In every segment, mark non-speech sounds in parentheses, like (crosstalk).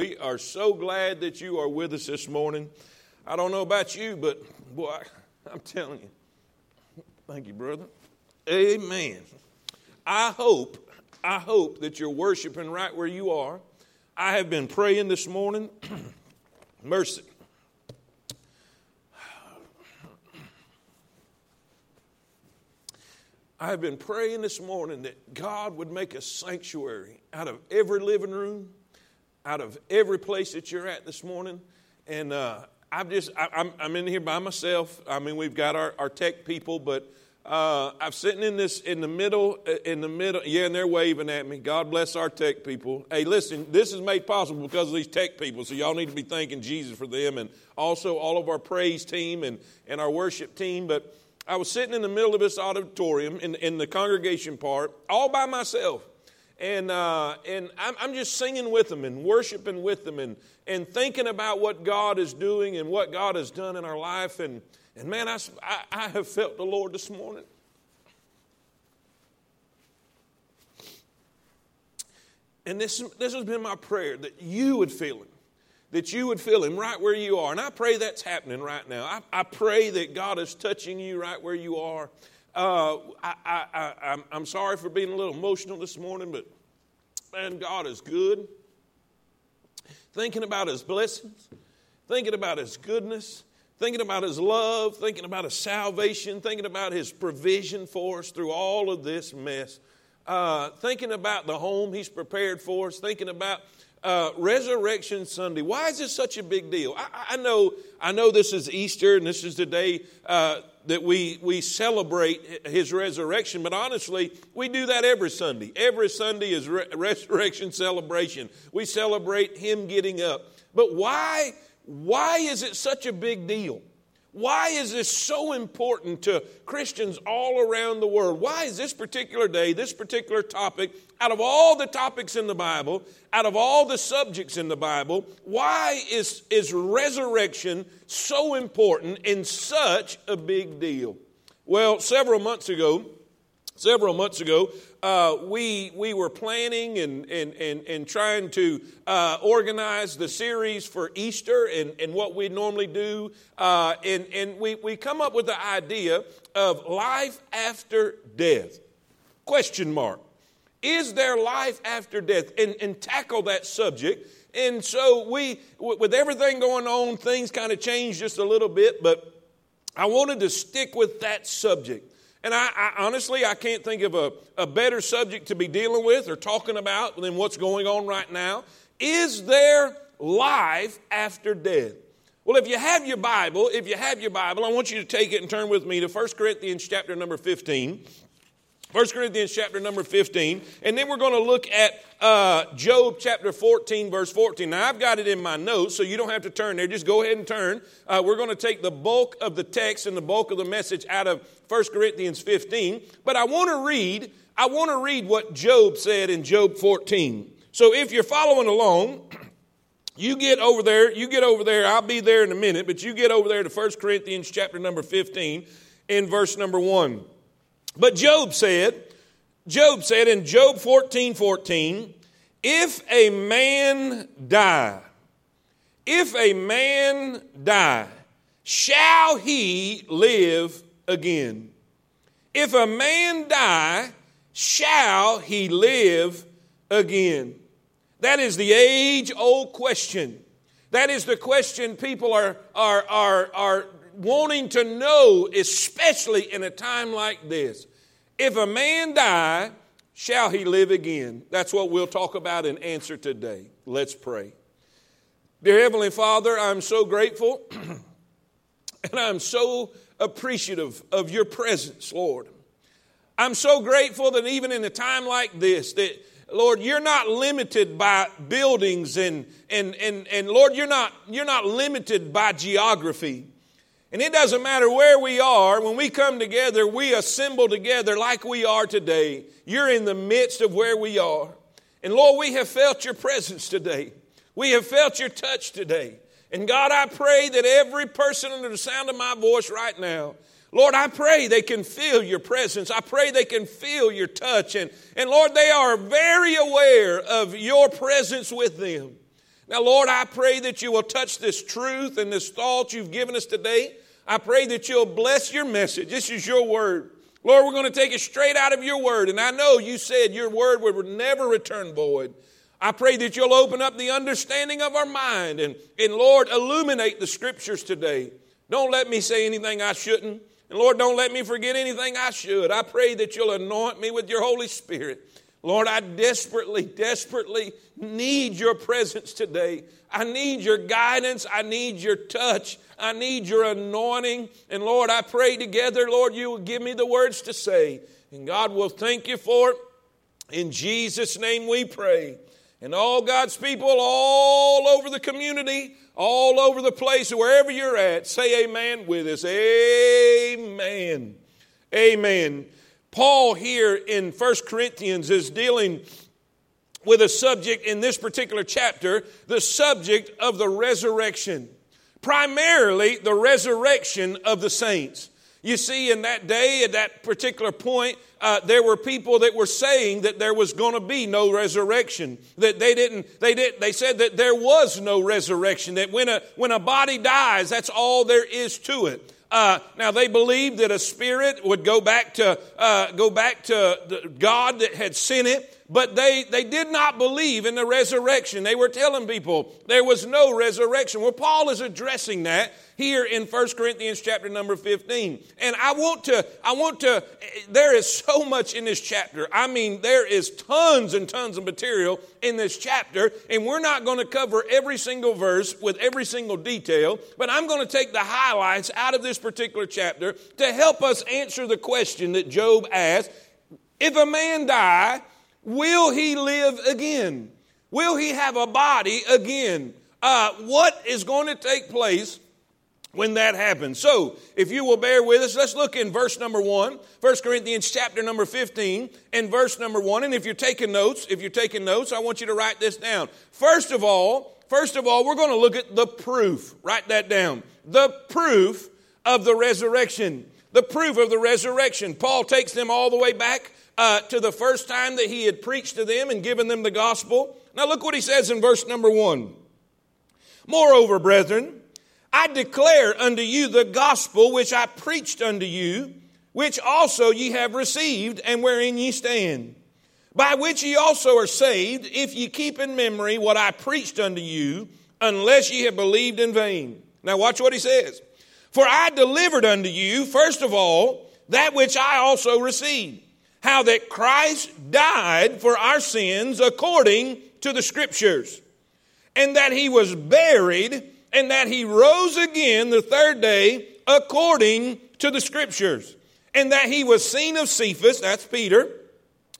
We are so glad that you are with us this morning. I don't know about you, but boy, (laughs) I'm telling you. Thank you, brother. Amen. I hope, I hope that you're worshiping right where you are. I have been praying this morning. (clears throat) Mercy. I have been praying this morning that God would make a sanctuary out of every living room, out of every place that you're at this morning. And uh, I'm just, I, am I'm in here by myself. I mean, we've got our, our tech people, but uh, I'm sitting in this, in the middle, uh, in the middle. Yeah, and they're waving at me. God bless our tech people. Hey, listen, this is made possible because of these tech people. So y'all need to be thanking Jesus for them and also all of our praise team and, and our worship team. But I was sitting in the middle of this auditorium in, in the congregation part, all by myself. And, uh, and I'm, I'm just singing with them and worshiping with them and, and thinking about what God is doing and what God has done in our life. And, and man, I, I, have felt the Lord this morning. And this, this has been my prayer that you would feel Him that you would feel Him right where you are. And I pray that's happening right now. I, I pray that God is touching you right where you are. Uh, I, I, I, I'm sorry for being a little emotional this morning, but man, God is good. Thinking about His blessings, thinking about His goodness, thinking about His love, thinking about His salvation, thinking about His provision for us through all of this mess. Uh, thinking about the home He's prepared for us, thinking about uh, Resurrection Sunday. Why is this such a big deal? I, I, know, I know this is Easter and this is the day uh, that we, we celebrate his resurrection, but honestly, we do that every Sunday. Every Sunday is re- resurrection celebration. We celebrate him getting up. But why, why is it such a big deal? Why is this so important to Christians all around the world? Why is this particular day, this particular topic, out of all the topics in the Bible, out of all the subjects in the Bible, why is, is resurrection so important and such a big deal? Well, several months ago, several months ago, uh, we, we were planning and, and, and, and trying to uh, organize the series for Easter and, and what we normally do. Uh, and and we, we come up with the idea of life after death. Question mark. Is there life after death? And, and tackle that subject. And so we, with everything going on, things kind of changed just a little bit, but I wanted to stick with that subject. And I, I, honestly, I can't think of a, a better subject to be dealing with or talking about than what's going on right now. Is there life after death? Well, if you have your Bible, if you have your Bible, I want you to take it and turn with me to 1 Corinthians chapter number 15. 1 Corinthians chapter number 15. And then we're going to look at uh, Job chapter 14, verse 14. Now, I've got it in my notes, so you don't have to turn there. Just go ahead and turn. Uh, we're going to take the bulk of the text and the bulk of the message out of 1 Corinthians 15. But I want to read, I want to read what Job said in Job 14. So if you're following along, (clears throat) you get over there, you get over there, I'll be there in a minute, but you get over there to 1 Corinthians chapter number 15 in verse number 1. But Job said, Job said in Job 14 14, if a man die, if a man die, shall he live again? If a man die, shall he live again? That is the age old question. That is the question people are, are, are, are wanting to know, especially in a time like this. If a man die, shall he live again? That's what we'll talk about and answer today. Let's pray. Dear Heavenly Father, I'm so grateful (clears throat) and I'm so appreciative of your presence, Lord. I'm so grateful that even in a time like this, that Lord, you're not limited by buildings and, and, and, and Lord, you're not, you're not limited by geography. And it doesn't matter where we are, when we come together, we assemble together like we are today. You're in the midst of where we are. And Lord, we have felt your presence today. We have felt your touch today. And God, I pray that every person under the sound of my voice right now, Lord, I pray they can feel your presence. I pray they can feel your touch. And, and Lord, they are very aware of your presence with them. Now, Lord, I pray that you will touch this truth and this thought you've given us today. I pray that you'll bless your message. This is your word. Lord, we're going to take it straight out of your word. And I know you said your word would never return void. I pray that you'll open up the understanding of our mind and, and Lord, illuminate the scriptures today. Don't let me say anything I shouldn't. And Lord, don't let me forget anything I should. I pray that you'll anoint me with your Holy Spirit. Lord, I desperately, desperately need your presence today. I need your guidance. I need your touch. I need your anointing. And Lord, I pray together, Lord, you will give me the words to say. And God will thank you for it. In Jesus' name we pray. And all God's people all over the community, all over the place, wherever you're at, say amen with us. Amen. Amen. Paul here in 1 Corinthians is dealing with a subject in this particular chapter, the subject of the resurrection. Primarily the resurrection of the saints. You see, in that day, at that particular point, uh, there were people that were saying that there was going to be no resurrection. That they didn't, they did, they said that there was no resurrection. That when a when a body dies, that's all there is to it. Uh, now they believed that a spirit would go back to uh, go back to God that had sent it, but they they did not believe in the resurrection. They were telling people there was no resurrection. Well, Paul is addressing that here in 1 Corinthians chapter number 15. And I want to, I want to, there is so much in this chapter. I mean, there is tons and tons of material in this chapter, and we're not going to cover every single verse with every single detail, but I'm going to take the highlights out of this particular chapter to help us answer the question that Job asked. If a man die, will he live again? Will he have a body again? Uh, what is going to take place when that happens. So, if you will bear with us, let's look in verse number 1, 1 Corinthians chapter number 15, and verse number 1. And if you're taking notes, if you're taking notes, I want you to write this down. First of all, first of all, we're going to look at the proof. Write that down. The proof of the resurrection. The proof of the resurrection. Paul takes them all the way back uh, to the first time that he had preached to them and given them the gospel. Now, look what he says in verse number 1. Moreover, brethren, I declare unto you the gospel which I preached unto you, which also ye have received, and wherein ye stand, by which ye also are saved, if ye keep in memory what I preached unto you, unless ye have believed in vain. Now, watch what he says. For I delivered unto you, first of all, that which I also received, how that Christ died for our sins according to the Scriptures, and that he was buried and that he rose again the third day according to the scriptures, and that he was seen of Cephas, that's Peter,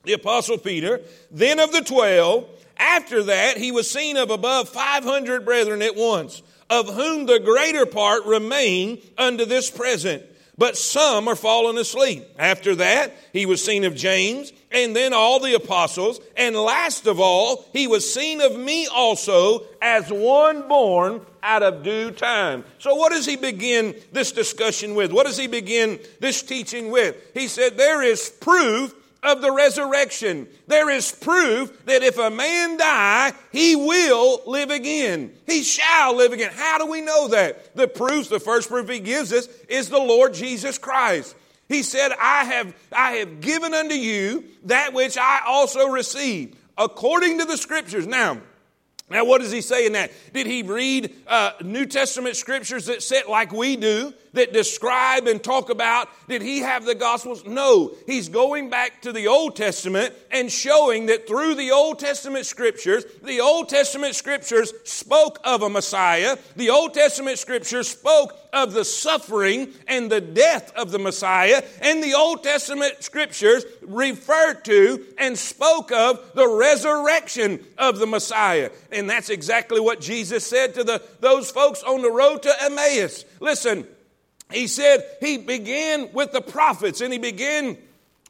the apostle Peter, then of the twelve. After that, he was seen of above 500 brethren at once, of whom the greater part remain unto this present but some are fallen asleep. After that, he was seen of James, and then all the apostles, and last of all, he was seen of me also as one born out of due time. So, what does he begin this discussion with? What does he begin this teaching with? He said, There is proof of the resurrection. There is proof that if a man die, he will live again. He shall live again. How do we know that? The proof, the first proof he gives us is the Lord Jesus Christ. He said, I have, I have given unto you that which I also received according to the scriptures. Now, now, what does he say in that? Did he read uh, New Testament scriptures that said like we do? that describe and talk about did he have the gospels? No. He's going back to the Old Testament and showing that through the Old Testament scriptures, the Old Testament scriptures spoke of a Messiah. The Old Testament scriptures spoke of the suffering and the death of the Messiah. And the Old Testament scriptures referred to and spoke of the resurrection of the Messiah. And that's exactly what Jesus said to the, those folks on the road to Emmaus. Listen, he said he began with the prophets and he began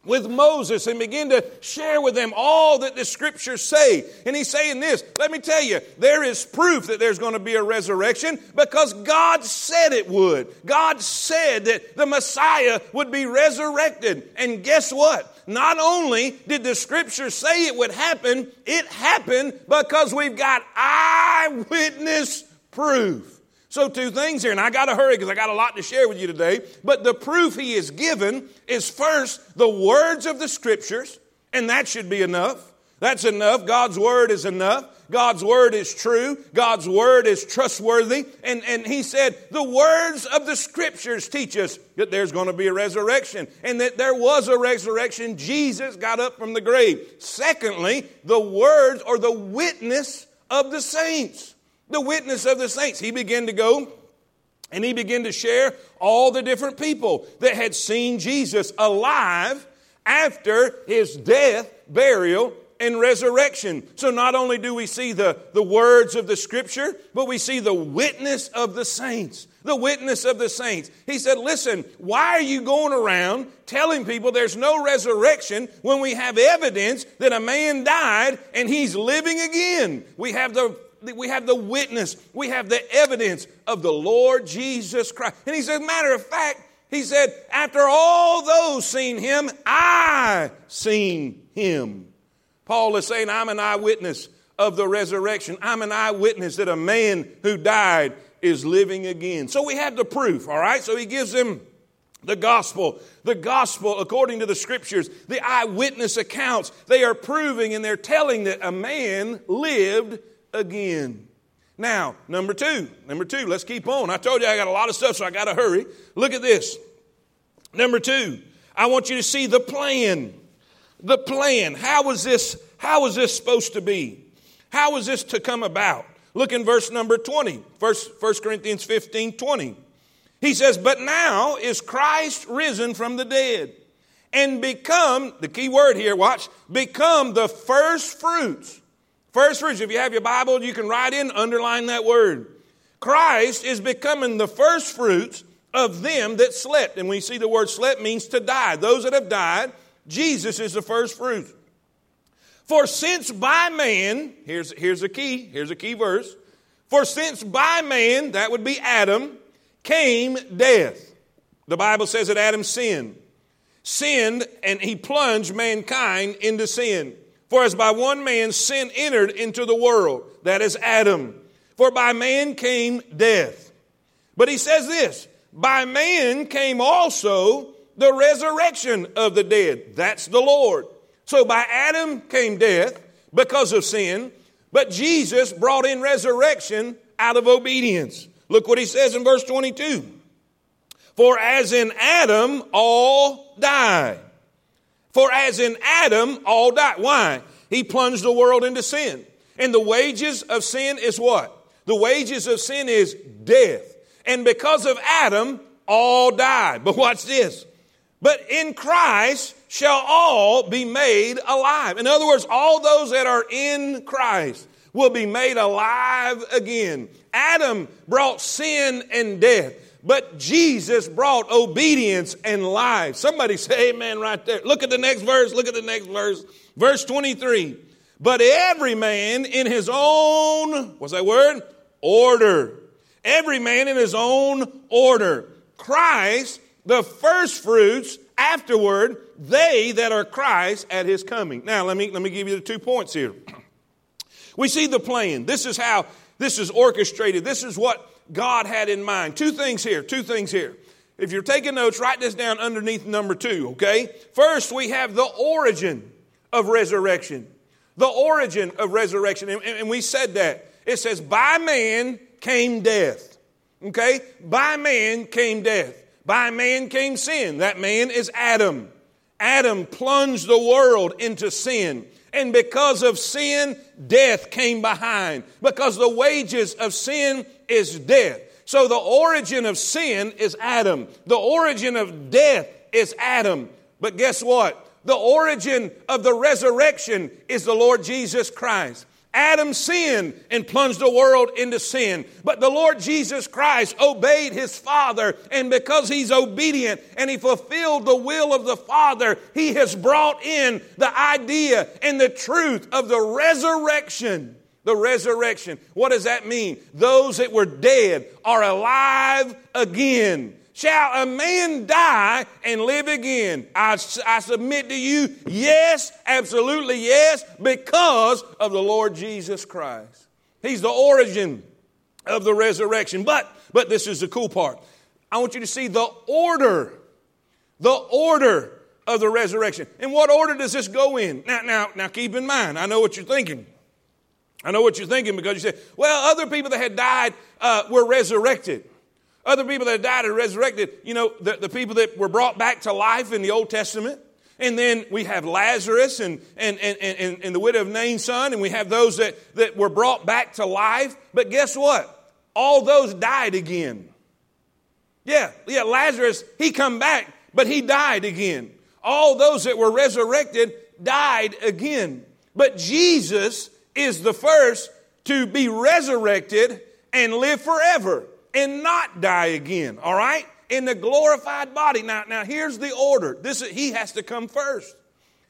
with Moses and begin to share with them all that the scriptures say. And he's saying this, let me tell you, there is proof that there's going to be a resurrection because God said it would. God said that the Messiah would be resurrected. And guess what? Not only did the scriptures say it would happen, it happened because we've got eyewitness proof. So, two things here, and I got to hurry because I got a lot to share with you today. But the proof he is given is first the words of the scriptures, and that should be enough. That's enough. God's word is enough. God's word is true. God's word is trustworthy. And, and he said, the words of the scriptures teach us that there's going to be a resurrection and that there was a resurrection. Jesus got up from the grave. Secondly, the words or the witness of the saints the witness of the saints. He began to go and he began to share all the different people that had seen Jesus alive after his death, burial, and resurrection. So not only do we see the, the words of the scripture, but we see the witness of the saints. The witness of the saints. He said, Listen, why are you going around telling people there's no resurrection when we have evidence that a man died and he's living again? We have the we have the witness, we have the evidence of the Lord Jesus Christ. And he said, matter of fact, he said, after all those seen him, I seen him. Paul is saying, I'm an eyewitness of the resurrection. I'm an eyewitness that a man who died is living again. So we have the proof, all right? So he gives them the gospel, the gospel according to the scriptures, the eyewitness accounts. They are proving and they're telling that a man lived again. Now, number two, number two, let's keep on. I told you I got a lot of stuff, so I got to hurry. Look at this. Number two, I want you to see the plan. The plan. How was this, how was this supposed to be? How was this to come about? Look in verse number 20, first, 1 Corinthians 15, 20. He says, But now is Christ risen from the dead and become, the key word here, watch, become the first fruits First fruits, if you have your Bible, you can write in, underline that word. Christ is becoming the first fruits of them that slept. And we see the word slept means to die. Those that have died, Jesus is the first fruit. For since by man, here's, here's a key, here's a key verse. For since by man, that would be Adam, came death. The Bible says that Adam sinned. Sinned, and he plunged mankind into sin. For as by one man sin entered into the world, that is Adam. For by man came death. But he says this by man came also the resurrection of the dead. That's the Lord. So by Adam came death because of sin, but Jesus brought in resurrection out of obedience. Look what he says in verse 22. For as in Adam all died. For as in Adam, all died. Why? He plunged the world into sin. And the wages of sin is what? The wages of sin is death. And because of Adam, all died. But watch this. But in Christ shall all be made alive. In other words, all those that are in Christ will be made alive again. Adam brought sin and death. But Jesus brought obedience and life. Somebody say amen right there. Look at the next verse. Look at the next verse. Verse 23. But every man in his own, what's that word? Order. Every man in his own order. Christ, the first fruits, afterward, they that are Christ at his coming. Now, let me, let me give you the two points here. (clears throat) We see the plan. This is how this is orchestrated. This is what God had in mind. Two things here, two things here. If you're taking notes, write this down underneath number two, okay? First, we have the origin of resurrection. The origin of resurrection. And, and we said that. It says, by man came death. Okay? By man came death. By man came sin. That man is Adam. Adam plunged the world into sin. And because of sin, death came behind. Because the wages of sin is death. So the origin of sin is Adam. The origin of death is Adam. But guess what? The origin of the resurrection is the Lord Jesus Christ. Adam sinned and plunged the world into sin. But the Lord Jesus Christ obeyed his Father, and because he's obedient and he fulfilled the will of the Father, he has brought in the idea and the truth of the resurrection. The resurrection. What does that mean? Those that were dead are alive again. Shall a man die and live again? I, I submit to you, yes, absolutely yes, because of the Lord Jesus Christ. He's the origin of the resurrection. But, but this is the cool part. I want you to see the order, the order of the resurrection. In what order does this go in? Now, now, now keep in mind, I know what you're thinking. I know what you're thinking because you say, well, other people that had died uh, were resurrected. Other people that died and resurrected, you know, the, the people that were brought back to life in the Old Testament. And then we have Lazarus and, and, and, and, and the widow of Nain's son, and we have those that, that were brought back to life. But guess what? All those died again. Yeah, yeah, Lazarus, he come back, but he died again. All those that were resurrected died again. But Jesus is the first to be resurrected and live forever and not die again, all right? In the glorified body. Now, now here's the order. This is, he has to come first.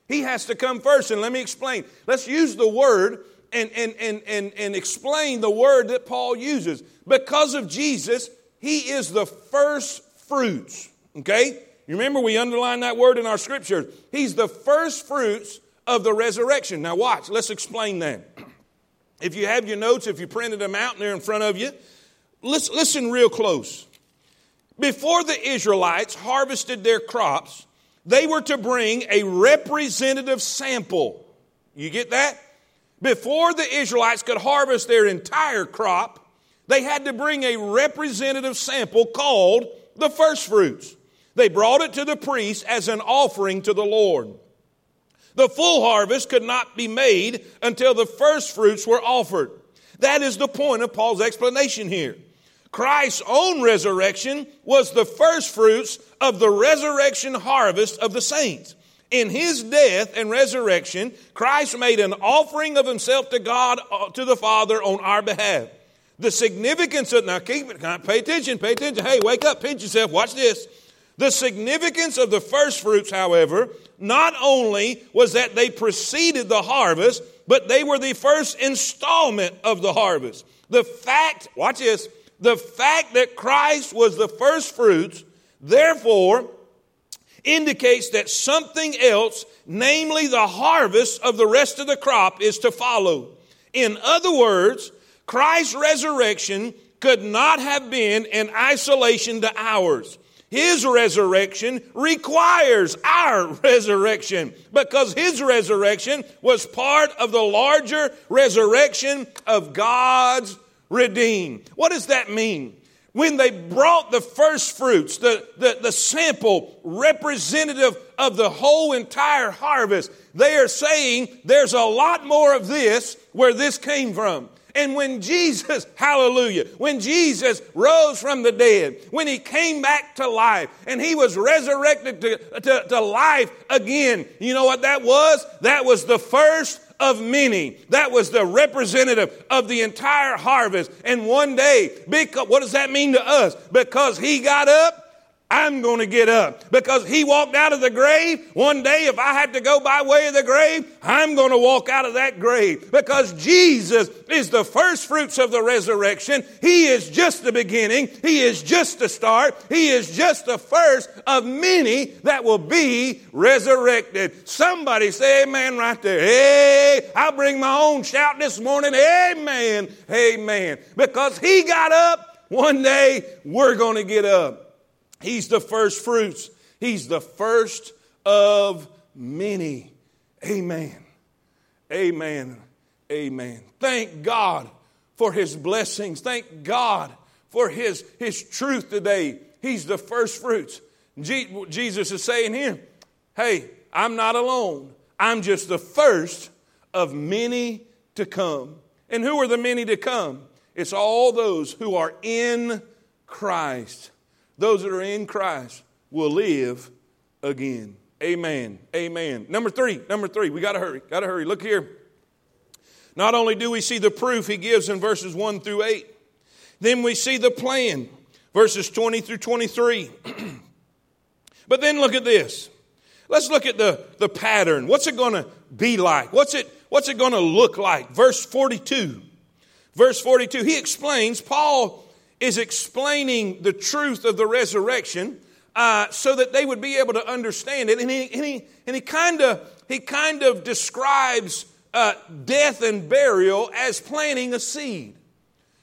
He has to come first. And let me explain. Let's use the word and, and, and, and, and explain the word that Paul uses. Because of Jesus, he is the first fruits. Okay? You remember we underlined that word in our scriptures. He's the first fruits of the resurrection. Now, watch. Let's explain that. If you have your notes, if you printed them out and they're in front of you, listen, listen real close. Before the Israelites harvested their crops, they were to bring a representative sample. You get that? Before the Israelites could harvest their entire crop, they had to bring a representative sample called the first fruits. They brought it to the priest as an offering to the Lord. The full harvest could not be made until the first fruits were offered. That is the point of Paul's explanation here. Christ's own resurrection was the first fruits of the resurrection harvest of the saints. In his death and resurrection, Christ made an offering of himself to God, uh, to the Father on our behalf. The significance of, now keep it, pay attention, pay attention. Hey, wake up, pinch yourself, watch this. The significance of the first fruits, however, not only was that they preceded the harvest, but they were the first installment of the harvest. The fact, watch this, the fact that Christ was the first fruits, therefore, indicates that something else, namely the harvest of the rest of the crop, is to follow. In other words, Christ's resurrection could not have been in isolation to ours. His resurrection requires our resurrection because His resurrection was part of the larger resurrection of God's redeemed. What does that mean? When they brought the first fruits, the, the, the sample representative of the whole entire harvest, they are saying there's a lot more of this where this came from. And when Jesus, (laughs) hallelujah, when Jesus rose from the dead, when he came back to life and he was resurrected to, to, to, life again, you know what that was? That was the first of many. That was the representative of the entire harvest. And one day, because, what does that mean to us? Because he got up, I'm going to get up because he walked out of the grave. One day, if I have to go by way of the grave, I'm going to walk out of that grave because Jesus is the first fruits of the resurrection. He is just the beginning. He is just the start. He is just the first of many that will be resurrected. Somebody say amen right there. Hey, I'll bring my own shout this morning. Amen. Amen. Because he got up, one day we're going to get up. He's the first fruits. He's the first of many. Amen. Amen. Amen. Thank God for his blessings. Thank God for his, his truth today. He's the first fruits. Jesus is saying here, hey, I'm not alone. I'm just the first of many to come. And who are the many to come? It's all those who are in Christ those that are in Christ will live again. Amen. Amen. Number three, number three, we got to hurry. Got to hurry. Look here. Not only do we see the proof he gives in verses 1 through 8, then we see the plan, verses 20 through 23. (clears throat) but then look at this. Let's look at the, the pattern. What's it going to be like? What's it, what's it going to look like? Verse 42. Verse 42, he explains, Paul is explaining the truth of the resurrection uh, so that they would be able to understand it. And he, and he, and he kind of he kind of describes uh, death and burial as planting a seed.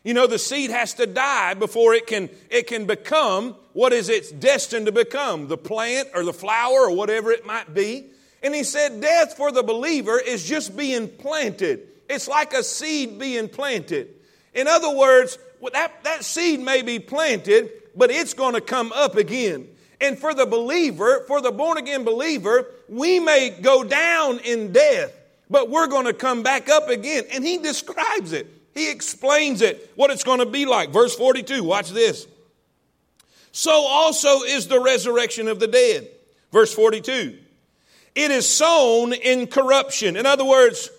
You know, the seed has to die before it can, it can become what is it's destined to become the plant or the flower or whatever it might be. And he said, Death for the believer is just being planted. It's like a seed being planted. In other words, that, that seed may be planted, but it's going to come up again. And for the believer, for the born again believer, we may go down in death, but we're going to come back up again. And he describes it, he explains it, what it's going to be like. Verse 42, watch this. So also is the resurrection of the dead. Verse 42. It is sown in corruption. In other words,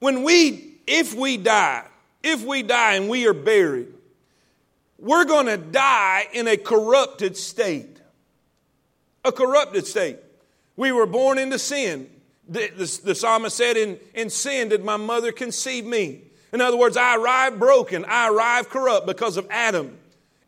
when we, if we die, if we die and we are buried, we're going to die in a corrupted state. A corrupted state. We were born into sin. The, the, the, psalmist said, in, in sin did my mother conceive me. In other words, I arrived broken. I arrived corrupt because of Adam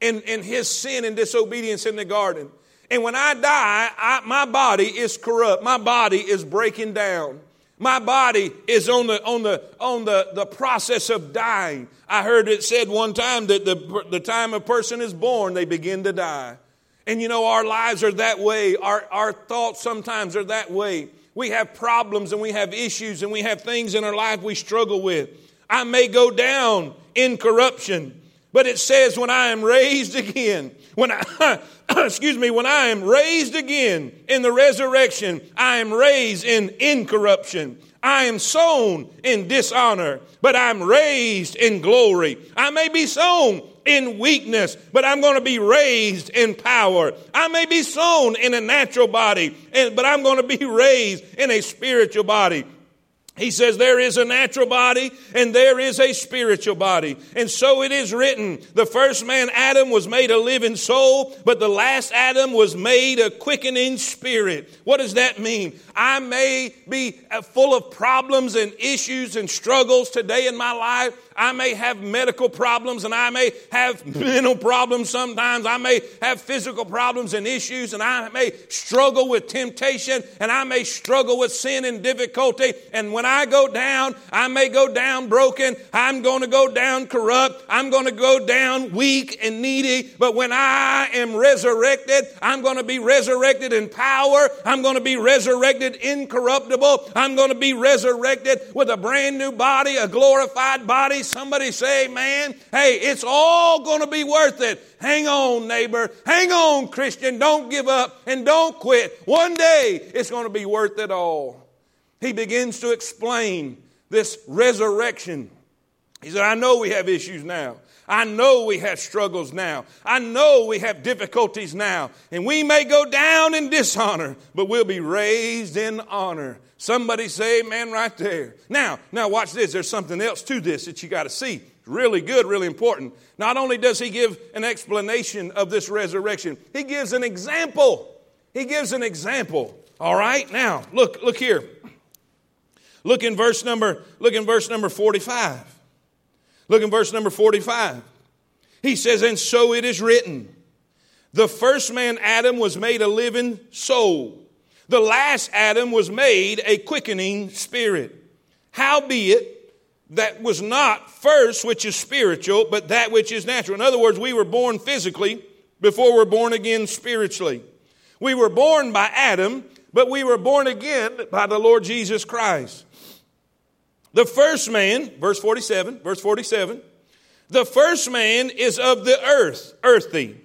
and, and his sin and disobedience in the garden. And when I die, I, my body is corrupt. My body is breaking down. My body is on the, on the, on the, the process of dying. I heard it said one time that the, the time a person is born, they begin to die. And you know, our lives are that way. Our, our thoughts sometimes are that way. We have problems and we have issues and we have things in our life we struggle with. I may go down in corruption, but it says when I am raised again, when I, (clears throat) excuse me, when I am raised again in the resurrection, I am raised in incorruption. I am sown in dishonor, but I'm raised in glory. I may be sown in weakness, but I'm going to be raised in power. I may be sown in a natural body, but I'm going to be raised in a spiritual body. He says there is a natural body and there is a spiritual body. And so it is written, the first man, Adam, was made a living soul, but the last Adam was made a quickening spirit. What does that mean? I may be uh, full of problems and issues and struggles today in my life, I may have medical problems and I may have (laughs) mental problems sometimes. I may have physical problems and issues and I may struggle with temptation and I may struggle with sin and difficulty. And when I go down, I may go down broken. I'm going to go down corrupt. I'm going to go down weak and needy. But when I am resurrected, I'm going to be resurrected in power. I'm going to be resurrected incorruptible. I'm going to be resurrected with a brand new body, a glorified body Somebody say, man, hey, it's all going to be worth it. Hang on, neighbor. Hang on, Christian. Don't give up and don't quit. One day it's going to be worth it all. He begins to explain this resurrection. He said, I know we have issues now. I know we have struggles now. I know we have difficulties now. And we may go down in dishonor, but we'll be raised in honor. Somebody say amen right there. Now, now watch this. There's something else to this that you got to see. Really good, really important. Not only does he give an explanation of this resurrection, he gives an example. He gives an example. All right? Now, look, look here. Look in verse number, look in verse number 45. Look in verse number 45. He says, And so it is written, the first man, Adam, was made a living soul. The last Adam was made a quickening spirit. Howbeit, that was not first which is spiritual, but that which is natural. In other words, we were born physically before we're born again spiritually. We were born by Adam, but we were born again by the Lord Jesus Christ. The first man, verse 47, verse 47, the first man is of the earth, earthy.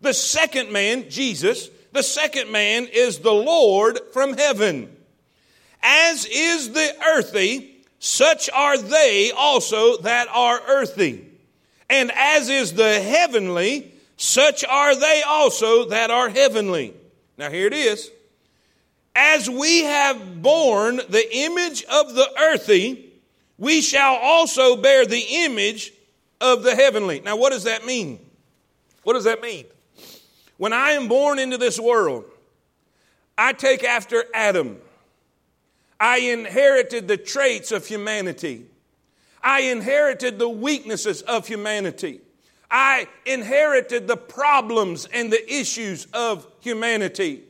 The second man, Jesus, the second man is the Lord from heaven. As is the earthy, such are they also that are earthy. And as is the heavenly, such are they also that are heavenly. Now here it is. As we have borne the image of the earthy, we shall also bear the image of the heavenly. Now, what does that mean? What does that mean? When I am born into this world, I take after Adam. I inherited the traits of humanity. I inherited the weaknesses of humanity. I inherited the problems and the issues of humanity.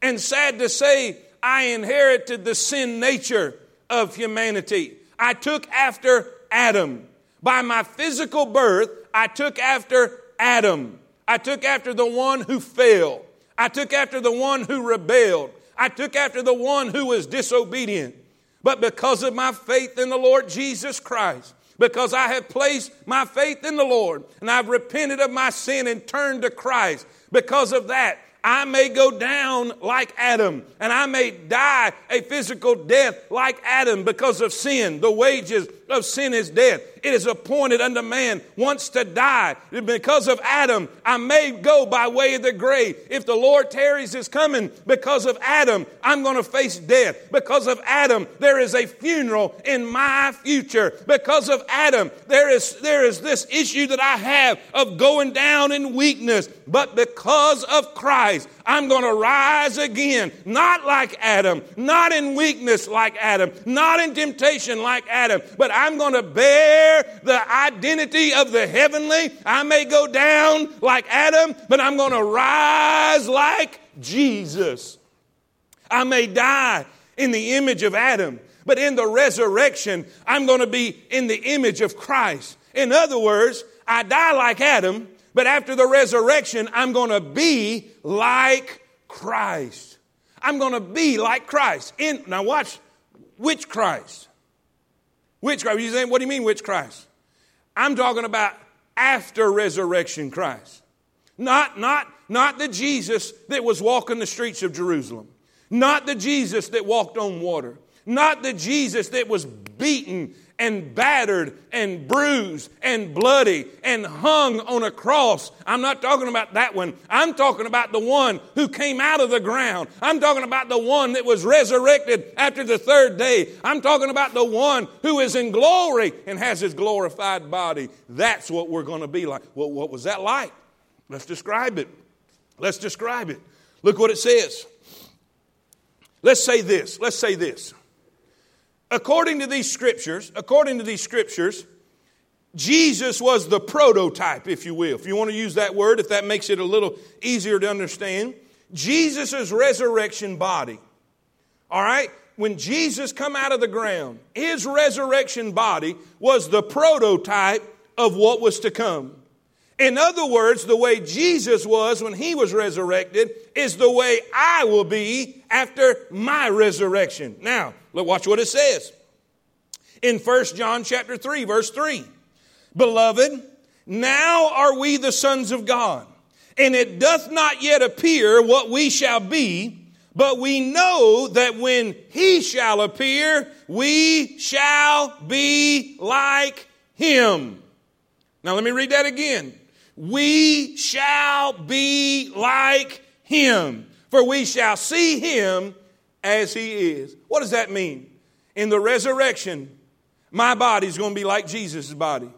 And sad to say, I inherited the sin nature of humanity. I took after Adam. By my physical birth, I took after Adam. I took after the one who fell. I took after the one who rebelled. I took after the one who was disobedient. But because of my faith in the Lord Jesus Christ, because I have placed my faith in the Lord and I've repented of my sin and turned to Christ, because of that, I may go down like Adam, and I may die a physical death like Adam because of sin. The wages of sin is death. It is appointed unto man once to die. Because of Adam, I may go by way of the grave. If the Lord tarries his coming, because of Adam, I'm going to face death. Because of Adam, there is a funeral in my future. Because of Adam, there is, there is this issue that I have of going down in weakness. But because of Christ, I'm going to rise again, not like Adam, not in weakness like Adam, not in temptation like Adam, but I'm going to bear the identity of the heavenly. I may go down like Adam, but I'm going to rise like Jesus. I may die in the image of Adam, but in the resurrection, I'm going to be in the image of Christ. In other words, I die like Adam, but after the resurrection, I'm going to be like Christ. I'm going to be like Christ. In, now, watch, which Christ? Which Christ? You saying, what do you mean, which Christ? I'm talking about after resurrection Christ. Not, not, not the Jesus that was walking the streets of Jerusalem. Not the Jesus that walked on water. Not the Jesus that was beaten and battered and bruised and bloody and hung on a cross. I'm not talking about that one. I'm talking about the one who came out of the ground. I'm talking about the one that was resurrected after the third day. I'm talking about the one who is in glory and has his glorified body. That's what we're going to be like. Well, what was that like? Let's describe it. Let's describe it. Look what it says. Let's say this. Let's say this according to these scriptures, according to these scriptures, Jesus was the prototype, if you will. If you want to use that word, if that makes it a little easier to understand. Jesus' resurrection body. All right? When Jesus come out of the ground, his resurrection body was the prototype of what was to come. In other words, the way Jesus was when he was resurrected is the way I will be after my resurrection. Now, look, watch what it says. In 1 John chapter 3, verse 3. Beloved, now are we the sons of God, and it doth not yet appear what we shall be, but we know that when he shall appear, we shall be like him. Now let me read that again we shall be like him, for we shall see him as he is. What does that mean? In the resurrection, my body is going to be like Jesus' body.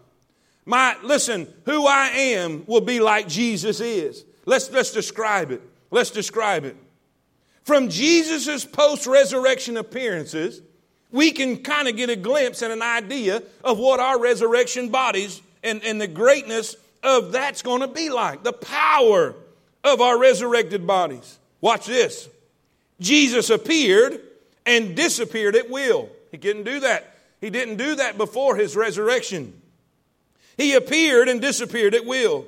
My listen, who I am will be like Jesus is. Let's let's describe it. Let's describe it. From Jesus' post-resurrection appearances, we can kind of get a glimpse and an idea of what our resurrection bodies and, and the greatness of that's going to be like, the power of our resurrected bodies. Watch this. Jesus appeared and disappeared at will. He didn't do that. He didn't do that before his resurrection. He appeared and disappeared at will,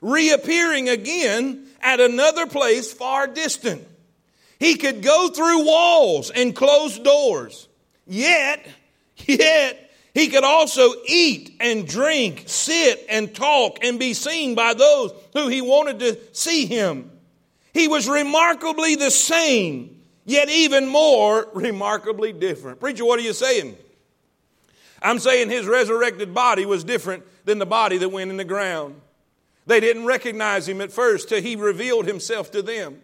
reappearing again at another place far distant. He could go through walls and close doors. Yet, (laughs) yet, he could also eat and drink, sit and talk and be seen by those who he wanted to see him. He was remarkably the same, yet even more remarkably different. Preacher, what are you saying? I'm saying his resurrected body was different than the body that went in the ground. They didn't recognize him at first till he revealed himself to them.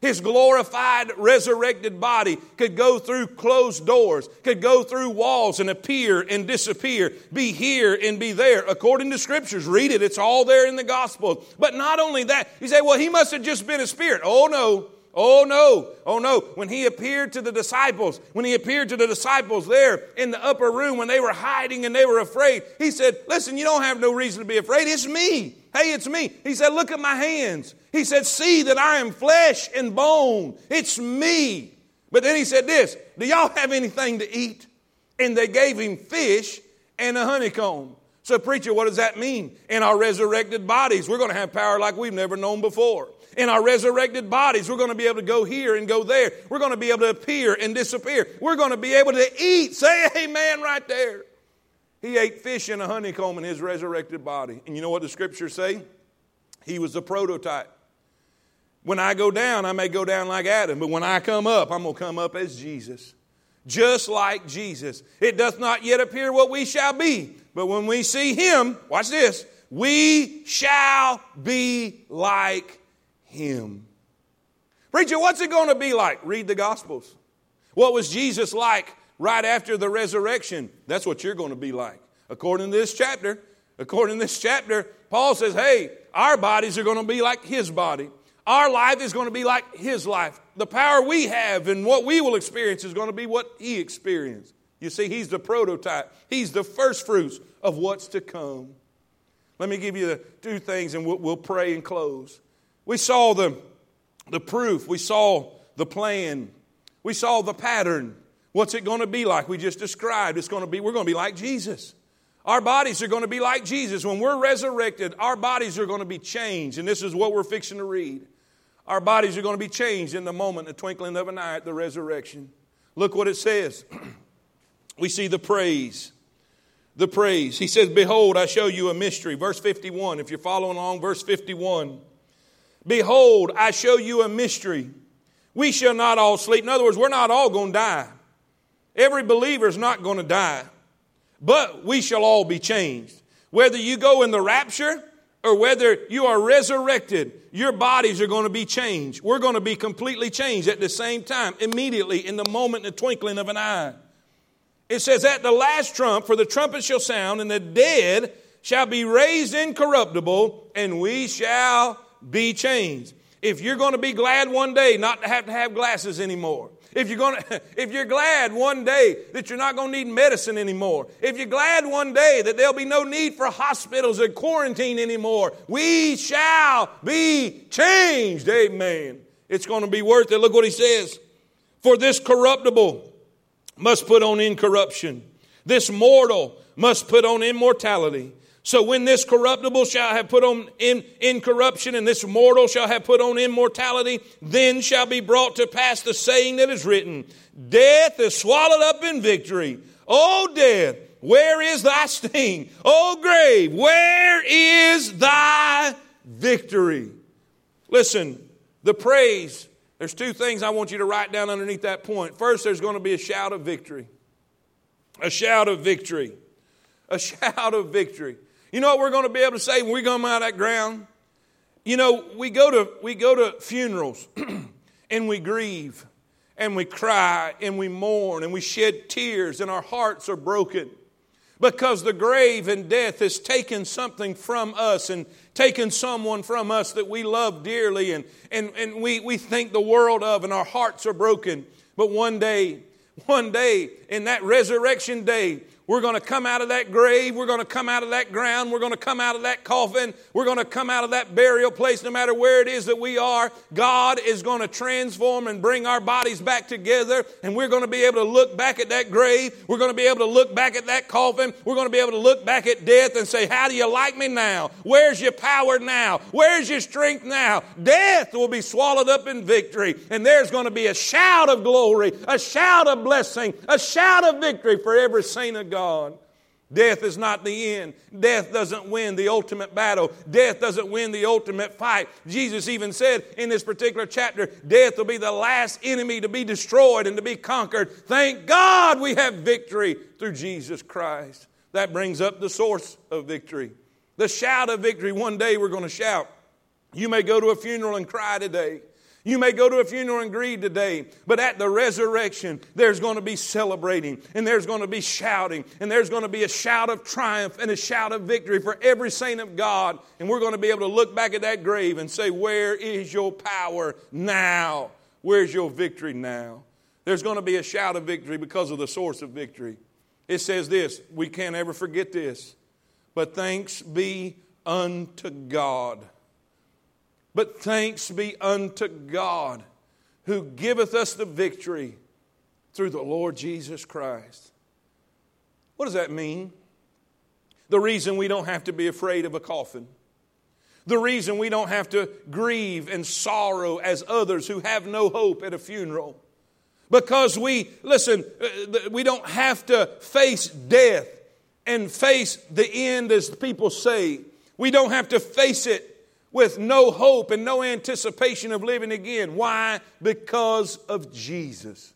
His glorified, resurrected body could go through closed doors, could go through walls and appear and disappear, be here and be there. According to scriptures, read it, it's all there in the gospel. But not only that, you say, well, he must have just been a spirit. Oh, no. Oh no, oh no. When he appeared to the disciples, when he appeared to the disciples there in the upper room when they were hiding and they were afraid, he said, Listen, you don't have no reason to be afraid. It's me. Hey, it's me. He said, Look at my hands. He said, See that I am flesh and bone. It's me. But then he said this Do y'all have anything to eat? And they gave him fish and a honeycomb. So, preacher, what does that mean? In our resurrected bodies, we're going to have power like we've never known before in our resurrected bodies. We're going to be able to go here and go there. We're going to be able to appear and disappear. We're going to be able to eat. Say amen right there. He ate fish and a honeycomb in his resurrected body. And you know what the scriptures say? He was the prototype. When I go down, I may go down like Adam, but when I come up, I'm going to come up as Jesus. Just like Jesus. It doth not yet appear what we shall be, but when we see him, watch this, we shall be like him. Preacher, what's it going to be like? Read the Gospels. What was Jesus like right after the resurrection? That's what you're going to be like. According to this chapter, according to this chapter, Paul says, hey, our bodies are going to be like his body. Our life is going to be like his life. The power we have and what we will experience is going to be what he experienced. You see, he's the prototype, he's the first fruits of what's to come. Let me give you the two things and we'll, we'll pray and close. We saw the, the proof, we saw the plan, we saw the pattern. What's it going to be like? We just described. It's going to be, we're going to be like Jesus. Our bodies are going to be like Jesus. When we're resurrected, our bodies are going to be changed. And this is what we're fixing to read. Our bodies are going to be changed in the moment, the twinkling of an eye at the resurrection. Look what it says. (clears throat) we see the praise. The praise. He says, Behold, I show you a mystery. Verse 51. If you're following along, verse 51. Behold, I show you a mystery. We shall not all sleep. In other words, we're not all going to die. Every believer is not going to die, but we shall all be changed. Whether you go in the rapture or whether you are resurrected, your bodies are going to be changed. We're going to be completely changed at the same time, immediately, in the moment, in the twinkling of an eye. It says, At the last trump, for the trumpet shall sound, and the dead shall be raised incorruptible, and we shall be changed. If you're going to be glad one day not to have to have glasses anymore, if you're, to, (laughs) if you're glad one day that you're not going to need medicine anymore, if you're glad one day that there'll be no need for hospitals and quarantine anymore, we shall be changed. Amen. It's going to be worth it. Look what he says. For this corruptible must put on incorruption, this mortal must put on immortality. So when this corruptible shall have put on in, incorruption, and this mortal shall have put on immortality, then shall be brought to pass the saying that is written Death is swallowed up in victory. O death, where is thy sting? O grave, where is thy victory? Listen, the praise, there's two things I want you to write down underneath that point. First, there's going to be a shout of victory. A shout of victory. A (laughs) shout of victory. You know what we're going to be able to say when we come out of that ground? You know, we go to, we go to funerals (clears throat) and we grieve and we cry and we mourn and we shed tears and our hearts are broken because the grave and death has taken something from us and taken someone from us that we love dearly and, and, and we, we think the world of and our hearts are broken. But one day, one day, in that resurrection day, we're going to come out of that grave. We're going to come out of that ground. We're going to come out of that coffin. We're going to come out of that burial place, no matter where it is that we are. God is going to transform and bring our bodies back together. And we're going to be able to look back at that grave. We're going to be able to look back at that coffin. We're going to be able to look back at death and say, How do you like me now? Where's your power now? Where's your strength now? Death will be swallowed up in victory. And there's going to be a shout of glory, a shout of blessing, a shout of victory for every saint of God. God. Death is not the end. Death doesn't win the ultimate battle. Death doesn't win the ultimate fight. Jesus even said in this particular chapter, death will be the last enemy to be destroyed and to be conquered. Thank God we have victory through Jesus Christ. That brings up the source of victory. The shout of victory. One day we're going to shout. You may go to a funeral and cry today. You may go to a funeral and grieve today, but at the resurrection, there's going to be celebrating and there's going to be shouting and there's going to be a shout of triumph and a shout of victory for every saint of God. And we're going to be able to look back at that grave and say, Where is your power now? Where's your victory now? There's going to be a shout of victory because of the source of victory. It says this, we can't ever forget this, but thanks be unto God but thanks be unto God who giveth us the victory through the Lord Jesus Christ. What does that mean? The reason we don't have to be afraid of a coffin. The reason we don't have to grieve and sorrow as others who have no hope at a funeral. Because we, listen, uh, we don't have to face death and face the end as people say. We don't have to face it with no hope and no anticipation of living again. Why? Because of Jesus.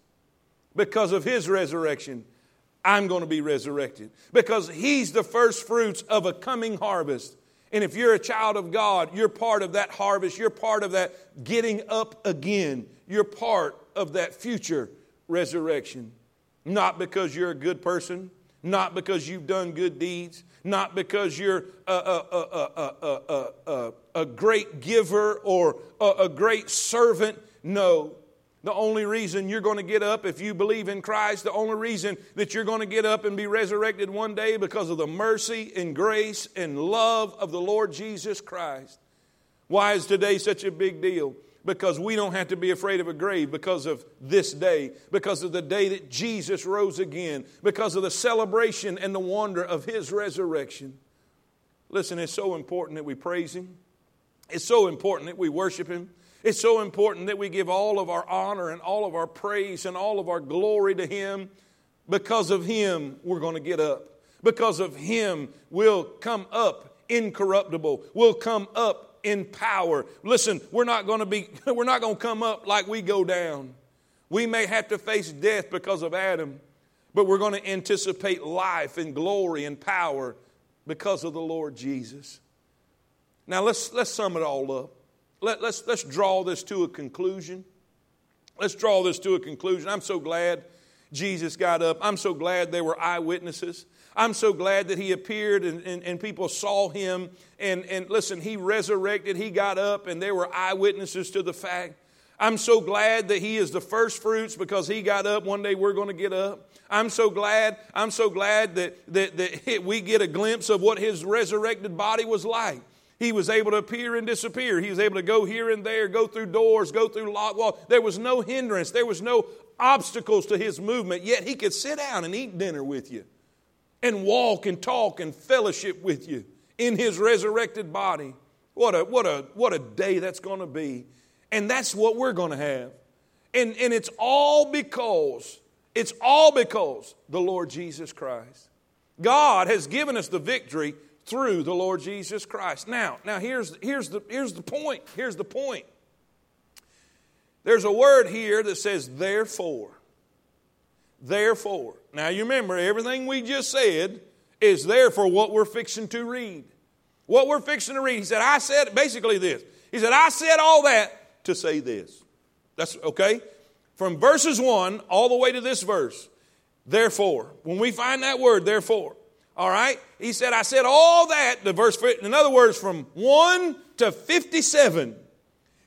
Because of his resurrection, I'm going to be resurrected. Because he's the first fruits of a coming harvest. And if you're a child of God, you're part of that harvest. You're part of that getting up again. You're part of that future resurrection. Not because you're a good person, not because you've done good deeds, not because you're a, a, a, a great giver or a great servant. No. The only reason you're going to get up if you believe in Christ, the only reason that you're going to get up and be resurrected one day because of the mercy and grace and love of the Lord Jesus Christ. Why is today such a big deal? Because we don't have to be afraid of a grave because of this day, because of the day that Jesus rose again, because of the celebration and the wonder of his resurrection. Listen, it's so important that we praise him. It's so important that we worship him. It's so important that we give all of our honor and all of our praise and all of our glory to him. Because of him, we're going to get up. Because of him, we'll come up incorruptible. We'll come up in power. Listen, we're not going to be (laughs) we're not going to come up like we go down. We may have to face death because of Adam, but we're going to anticipate life and glory and power because of the Lord Jesus. Now let's let's sum it all up. Let, let's let's draw this to a conclusion. Let's draw this to a conclusion. I'm so glad Jesus got up. I'm so glad there were eyewitnesses. I'm so glad that he appeared and, and, and, people saw him. And, and listen, he resurrected, he got up, and there were eyewitnesses to the fact. I'm so glad that he is the first fruits because he got up. One day we're going to get up. I'm so glad, I'm so glad that, that, that (laughs) we get a glimpse of what his resurrected body was like. He was able to appear and disappear. He was able to go here and there, go through doors, go through lock walls. There was no hindrance. There was no obstacles to his movement, yet he could sit down and eat dinner with you and walk and talk and fellowship with you in his resurrected body. What a, what a, what a day that's going to be. And that's what we're going to have. And, and it's all because, it's all because the Lord Jesus Christ. God has given us the victory through the Lord Jesus Christ. Now, now here's, here's, the, here's the point. Here's the point. There's a word here that says, therefore. Therefore. Now you remember, everything we just said is therefore what we're fixing to read. What we're fixing to read. He said, I said basically this. He said, I said all that to say this. That's okay? From verses 1 all the way to this verse. Therefore. When we find that word, therefore. All right? He said, I said all that, the verse, in other words, from 1 to 57.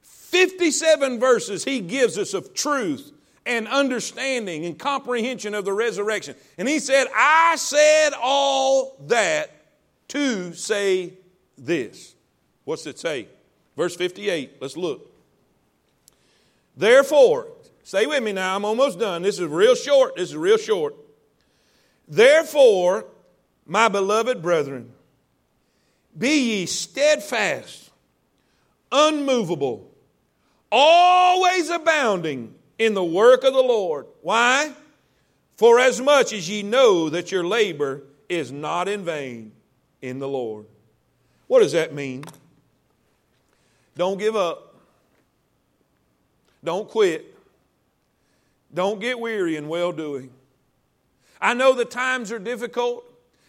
57 verses he gives us of truth and understanding and comprehension of the resurrection. And he said, I said all that to say this. What's it say? Verse 58. Let's look. Therefore, stay with me now, I'm almost done. This is real short. This is real short. Therefore, my beloved brethren, be ye steadfast, unmovable, always abounding in the work of the Lord. Why? For as much as ye know that your labor is not in vain in the Lord. What does that mean? Don't give up. Don't quit. Don't get weary in well doing. I know the times are difficult.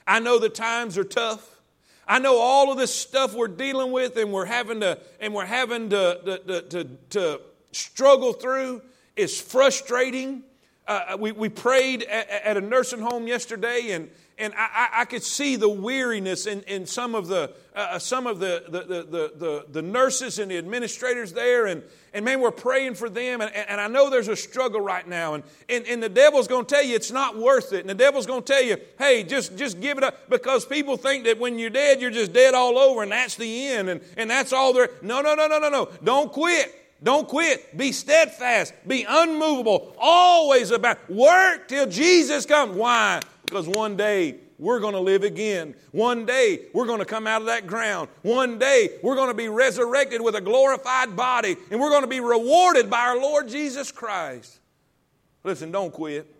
I know the times are tough. I know all of this stuff we're dealing with and we're having to and we're having to, to, to, to struggle through is frustrating. Uh, we, we prayed at, at, a nursing home yesterday, and, and I, I could see the weariness in, in some of, the, uh, uh, some of the, the, the, the, the, nurses and the administrators there. And, and man, we're praying for them. And, and I know there's a struggle right now. And, and, and the devil's to tell you it's not worth it. And the devil's to tell you, hey, just, just give it up. Because people think that when you're dead, you're just dead all over and that's the end. And, and that's all there. No, no, no, no, no, no. Don't quit. Don't quit. Be steadfast. Be unmovable. Always about work till Jesus comes. Why? Because one day we're going to live again. One day we're going to come out of that ground. One day we're going to be resurrected with a glorified body and we're going to be rewarded by our Lord Jesus Christ. Listen, don't quit.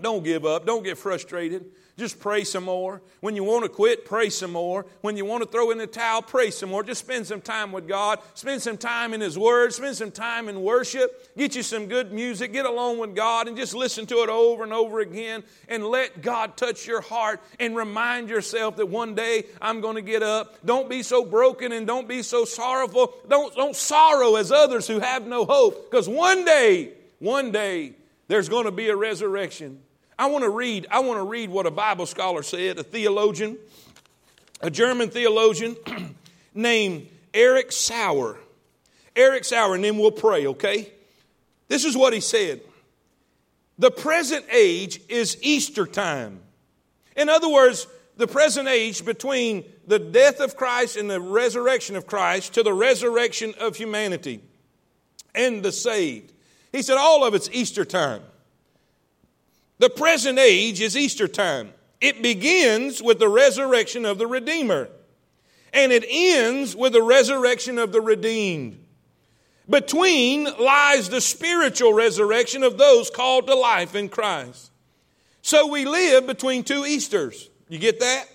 Don't give up. Don't get frustrated. Just pray some more. When you want to quit, pray some more. When you want to throw in the towel, pray some more. Just spend some time with God. Spend some time in His Word. Spend some time in worship. Get you some good music. Get along with God and just listen to it over and over again and let God touch your heart and remind yourself that one day I'm going to get up. Don't be so broken and don't be so sorrowful. Don't, don't sorrow as others who have no hope because one day, one day, there's going to be a resurrection. I want to read, I want to read what a Bible scholar said, a theologian, a German theologian (clears throat) named Eric Sauer. Eric Sauer, and then we'll pray, okay? This is what he said. The present age is Easter time. In other words, the present age between the death of Christ and the resurrection of Christ to the resurrection of humanity and the saved. He said all of it's Easter time. The present age is Easter time. It begins with the resurrection of the Redeemer, and it ends with the resurrection of the redeemed. Between lies the spiritual resurrection of those called to life in Christ. So we live between two Easters. You get that?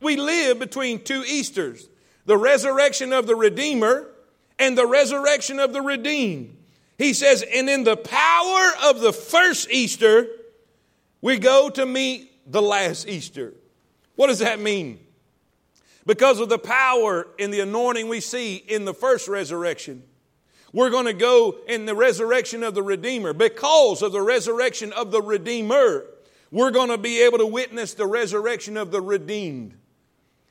We live between two Easters the resurrection of the Redeemer and the resurrection of the redeemed. He says, and in the power of the first Easter, we go to meet the last Easter. What does that mean? Because of the power and the anointing we see in the first resurrection, we're going to go in the resurrection of the Redeemer. Because of the resurrection of the Redeemer, we're going to be able to witness the resurrection of the redeemed.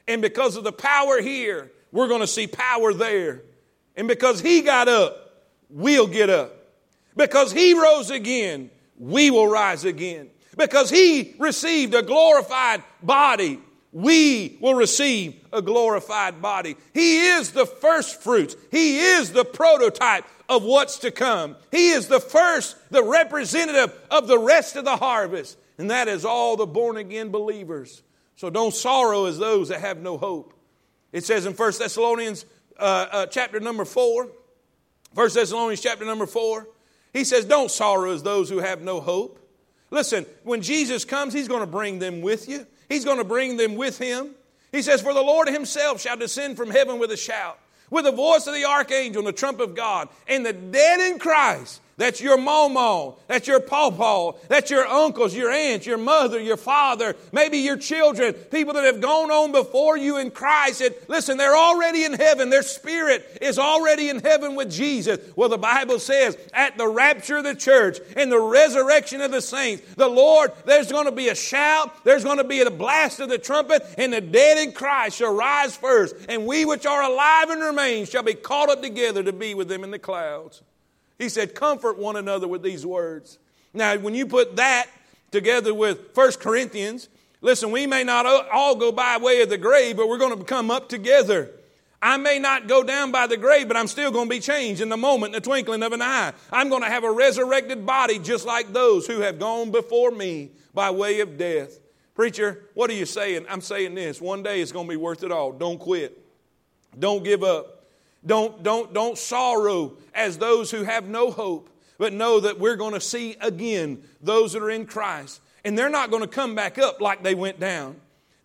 And because of the power here, we're going to see power there. And because he got up, we'll get up. Because he rose again, we will rise again because he received a glorified body. We will receive a glorified body. He is the first fruits. He is the prototype of what's to come. He is the first, the representative of the rest of the harvest. And that is all the born again believers. So don't sorrow as those that have no hope. It says in 1 Thessalonians uh, uh, chapter number 4, 1 Thessalonians chapter number 4, he says, Don't sorrow as those who have no hope. Listen, when Jesus comes, He's going to bring them with you. He's going to bring them with Him. He says, For the Lord Himself shall descend from heaven with a shout, with the voice of the archangel and the trump of God, and the dead in Christ that's your momo. That's your pawpaw. That's your uncles, your aunts, your mother, your father, maybe your children, people that have gone on before you in Christ. And listen, they're already in heaven. Their spirit is already in heaven with Jesus. Well, the Bible says at the rapture of the church and the resurrection of the saints, the Lord, there's going to be a shout, there's going to be a blast of the trumpet, and the dead in Christ shall rise first. And we which are alive and remain shall be caught up together to be with them in the clouds. He said, Comfort one another with these words. Now, when you put that together with 1 Corinthians, listen, we may not all go by way of the grave, but we're going to come up together. I may not go down by the grave, but I'm still going to be changed in the moment, in the twinkling of an eye. I'm going to have a resurrected body just like those who have gone before me by way of death. Preacher, what are you saying? I'm saying this one day it's going to be worth it all. Don't quit, don't give up. Don't, don't, don't sorrow as those who have no hope, but know that we're going to see again those that are in Christ. And they're not going to come back up like they went down.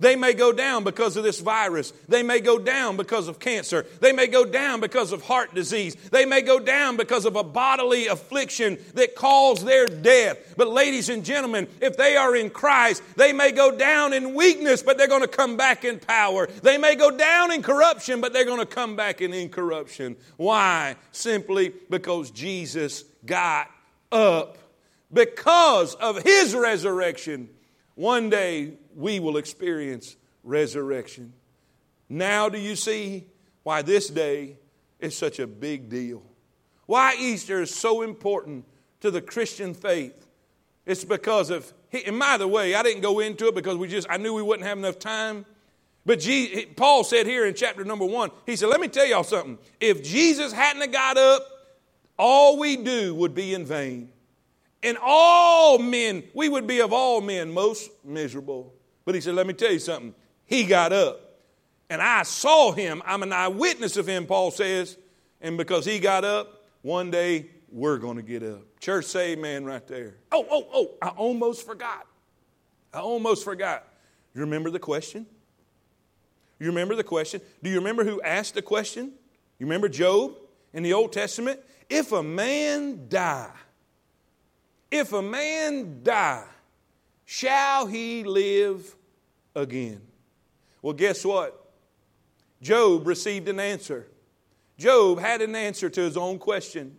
They may go down because of this virus. They may go down because of cancer. They may go down because of heart disease. They may go down because of a bodily affliction that caused their death. But, ladies and gentlemen, if they are in Christ, they may go down in weakness, but they're going to come back in power. They may go down in corruption, but they're going to come back in incorruption. Why? Simply because Jesus got up. Because of his resurrection, one day we will experience resurrection. Now, do you see why this day is such a big deal? Why Easter is so important to the Christian faith? It's because of, and by the way, I didn't go into it because we just, I knew we wouldn't have enough time. But Jesus, Paul said here in chapter number one, he said, Let me tell y'all something. If Jesus hadn't got up, all we do would be in vain. And all men, we would be of all men most miserable. But he said, Let me tell you something. He got up. And I saw him. I'm an eyewitness of him, Paul says. And because he got up, one day we're going to get up. Church, say amen right there. Oh, oh, oh, I almost forgot. I almost forgot. You remember the question? You remember the question? Do you remember who asked the question? You remember Job in the Old Testament? If a man die, if a man die, Shall he live again? Well, guess what? Job received an answer. Job had an answer to his own question.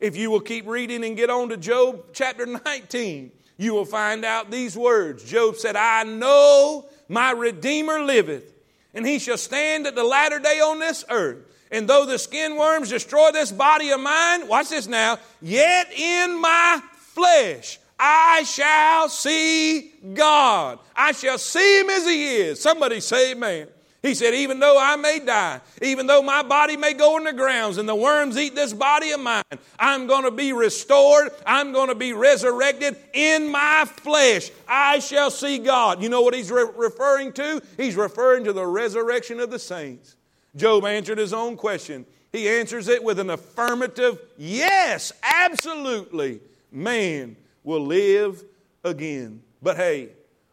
If you will keep reading and get on to Job chapter 19, you will find out these words. Job said, I know my Redeemer liveth, and he shall stand at the latter day on this earth. And though the skin worms destroy this body of mine, watch this now, yet in my flesh I shall see God. I shall see him as he is. Somebody say amen. He said, Even though I may die, even though my body may go in the grounds and the worms eat this body of mine, I'm going to be restored. I'm going to be resurrected in my flesh. I shall see God. You know what he's re- referring to? He's referring to the resurrection of the saints. Job answered his own question. He answers it with an affirmative yes, absolutely. Man will live again. But hey,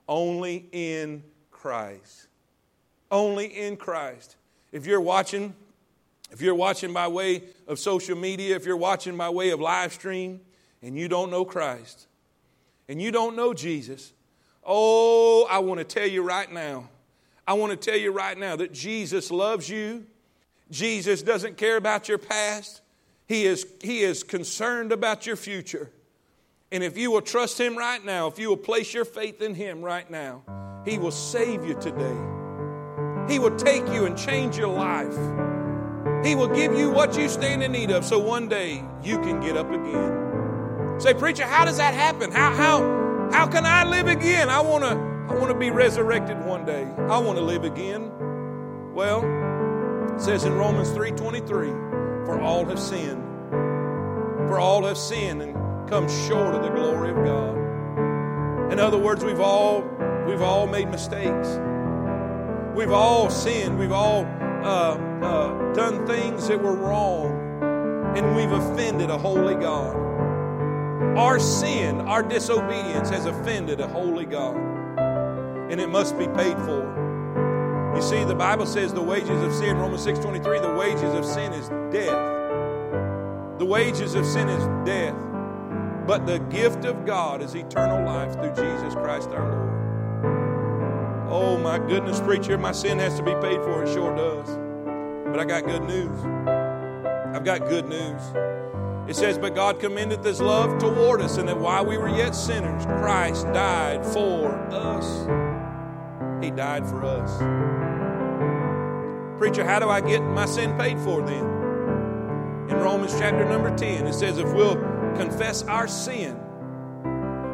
only in Christ. Only in Christ. If you're watching, if you're watching by way of social media, if you're watching by way of live stream, and you don't know Christ, and you don't know Jesus, oh, I want to tell you right now. I want to tell you right now that Jesus loves you. Jesus doesn't care about your past. He is, he is concerned about your future. And if you will trust Him right now, if you will place your faith in Him right now, He will save you today. He will take you and change your life. He will give you what you stand in need of so one day you can get up again. Say, preacher, how does that happen? How, how, how can I live again? I want to I want to be resurrected one day. I want to live again. Well, it says in Romans 3:23, for all have sinned. For all have sinned and come short of the glory of God. In other words, we've all we've all made mistakes. We've all sinned. We've all uh, uh, done things that were wrong, and we've offended a holy God. Our sin, our disobedience, has offended a holy God, and it must be paid for. You see, the Bible says the wages of sin, Romans 6:23, the wages of sin is death. The wages of sin is death. But the gift of God is eternal life through Jesus Christ our Lord. Oh, my goodness, preacher, my sin has to be paid for. It sure does. But I got good news. I've got good news. It says, But God commended His love toward us, and that while we were yet sinners, Christ died for us. He died for us. Preacher, how do I get my sin paid for then? In Romans chapter number 10, it says, If we'll confess our sin,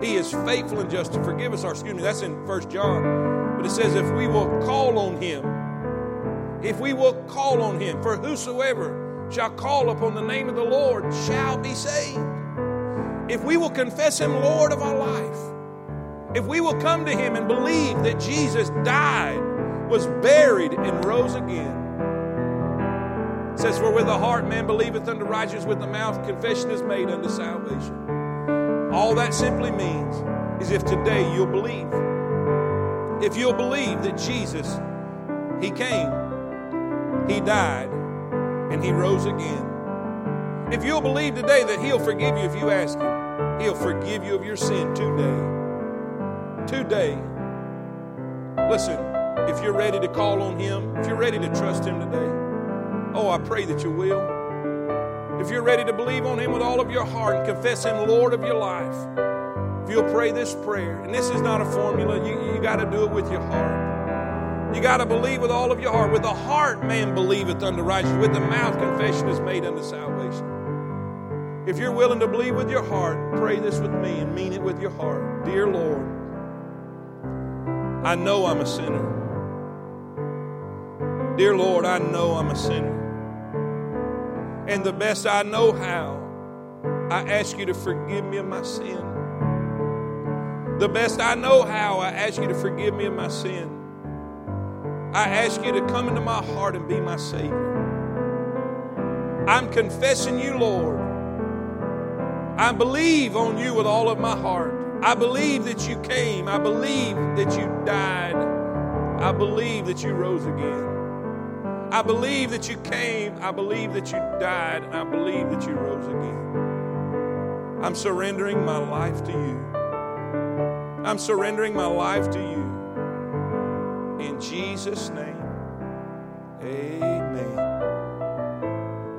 He is faithful and just to forgive us our excuse me, that's in First John. But it says, if we will call on Him, if we will call on Him, for whosoever shall call upon the name of the Lord shall be saved. If we will confess Him Lord of our life, if we will come to Him and believe that Jesus died, was buried, and rose again, it says, For with the heart man believeth unto righteousness, with the mouth confession is made unto salvation. All that simply means is if today you'll believe, if you'll believe that Jesus, He came, He died, and He rose again. If you'll believe today that He'll forgive you if you ask Him, He'll forgive you of your sin today. Today. Listen, if you're ready to call on Him, if you're ready to trust Him today, oh, I pray that you will. If you're ready to believe on Him with all of your heart and confess Him Lord of your life, if you'll pray this prayer, and this is not a formula, you, you got to do it with your heart. You got to believe with all of your heart. With the heart, man believeth unto righteousness. With the mouth, confession is made unto salvation. If you're willing to believe with your heart, pray this with me and mean it with your heart. Dear Lord, I know I'm a sinner. Dear Lord, I know I'm a sinner. And the best I know how, I ask you to forgive me of my sin. The best I know how, I ask you to forgive me of my sin. I ask you to come into my heart and be my Savior. I'm confessing you, Lord. I believe on you with all of my heart. I believe that you came. I believe that you died. I believe that you rose again. I believe that you came. I believe that you died. And I believe that you rose again. I'm surrendering my life to you. I'm surrendering my life to you. In Jesus' name, amen.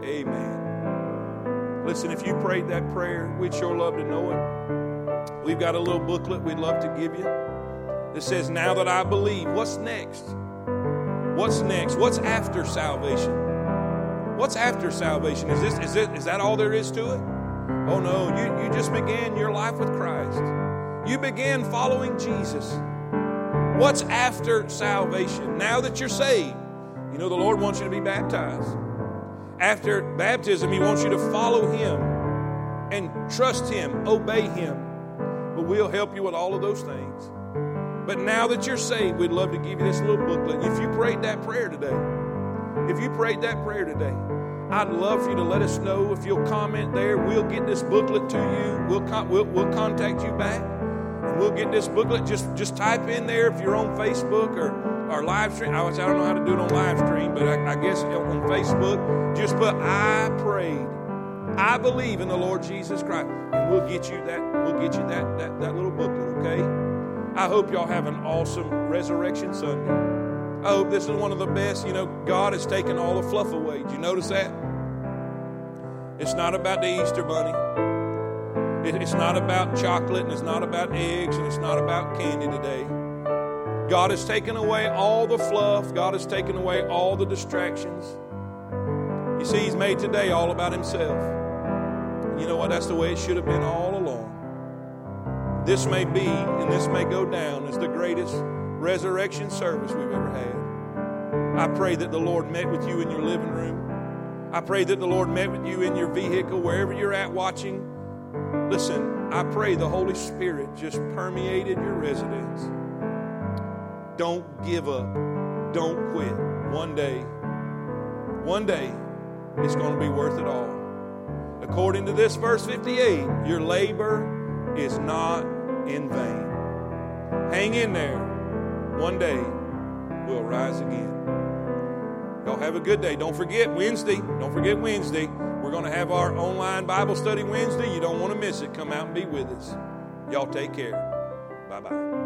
Amen. Listen, if you prayed that prayer, we'd sure love to know it. We've got a little booklet we'd love to give you that says, Now that I believe, what's next? What's next? What's after salvation? What's after salvation? Is this is it is that all there is to it? Oh no, you, you just began your life with Christ. You began following Jesus. What's after salvation? Now that you're saved, you know the Lord wants you to be baptized. After baptism, He wants you to follow Him and trust Him, obey Him. But we'll help you with all of those things. But now that you're saved, we'd love to give you this little booklet. If you prayed that prayer today, if you prayed that prayer today, I'd love for you to let us know. If you'll comment there, we'll get this booklet to you. We'll, con- we'll, we'll contact you back we'll get this booklet. Just just type in there if you're on Facebook or, or live stream. I, I don't know how to do it on live stream, but I, I guess on Facebook, just put I prayed. I believe in the Lord Jesus Christ. And we'll get you that, we'll get you that, that, that little booklet, okay? I hope y'all have an awesome Resurrection Sunday. I hope this is one of the best. You know, God has taken all the fluff away. Did you notice that? It's not about the Easter bunny. It's not about chocolate and it's not about eggs and it's not about candy today. God has taken away all the fluff, God has taken away all the distractions. You see, He's made today all about Himself. You know what? That's the way it should have been all. This may be and this may go down as the greatest resurrection service we've ever had. I pray that the Lord met with you in your living room. I pray that the Lord met with you in your vehicle, wherever you're at watching Listen, I pray the Holy Spirit just permeated your residence. Don't give up. Don't quit. One day, one day, it's going to be worth it all. According to this verse 58, your labor is not in vain. Hang in there. One day, we'll rise again. Y'all have a good day. Don't forget Wednesday. Don't forget Wednesday. We're going to have our online Bible study Wednesday. You don't want to miss it. Come out and be with us. Y'all take care. Bye bye.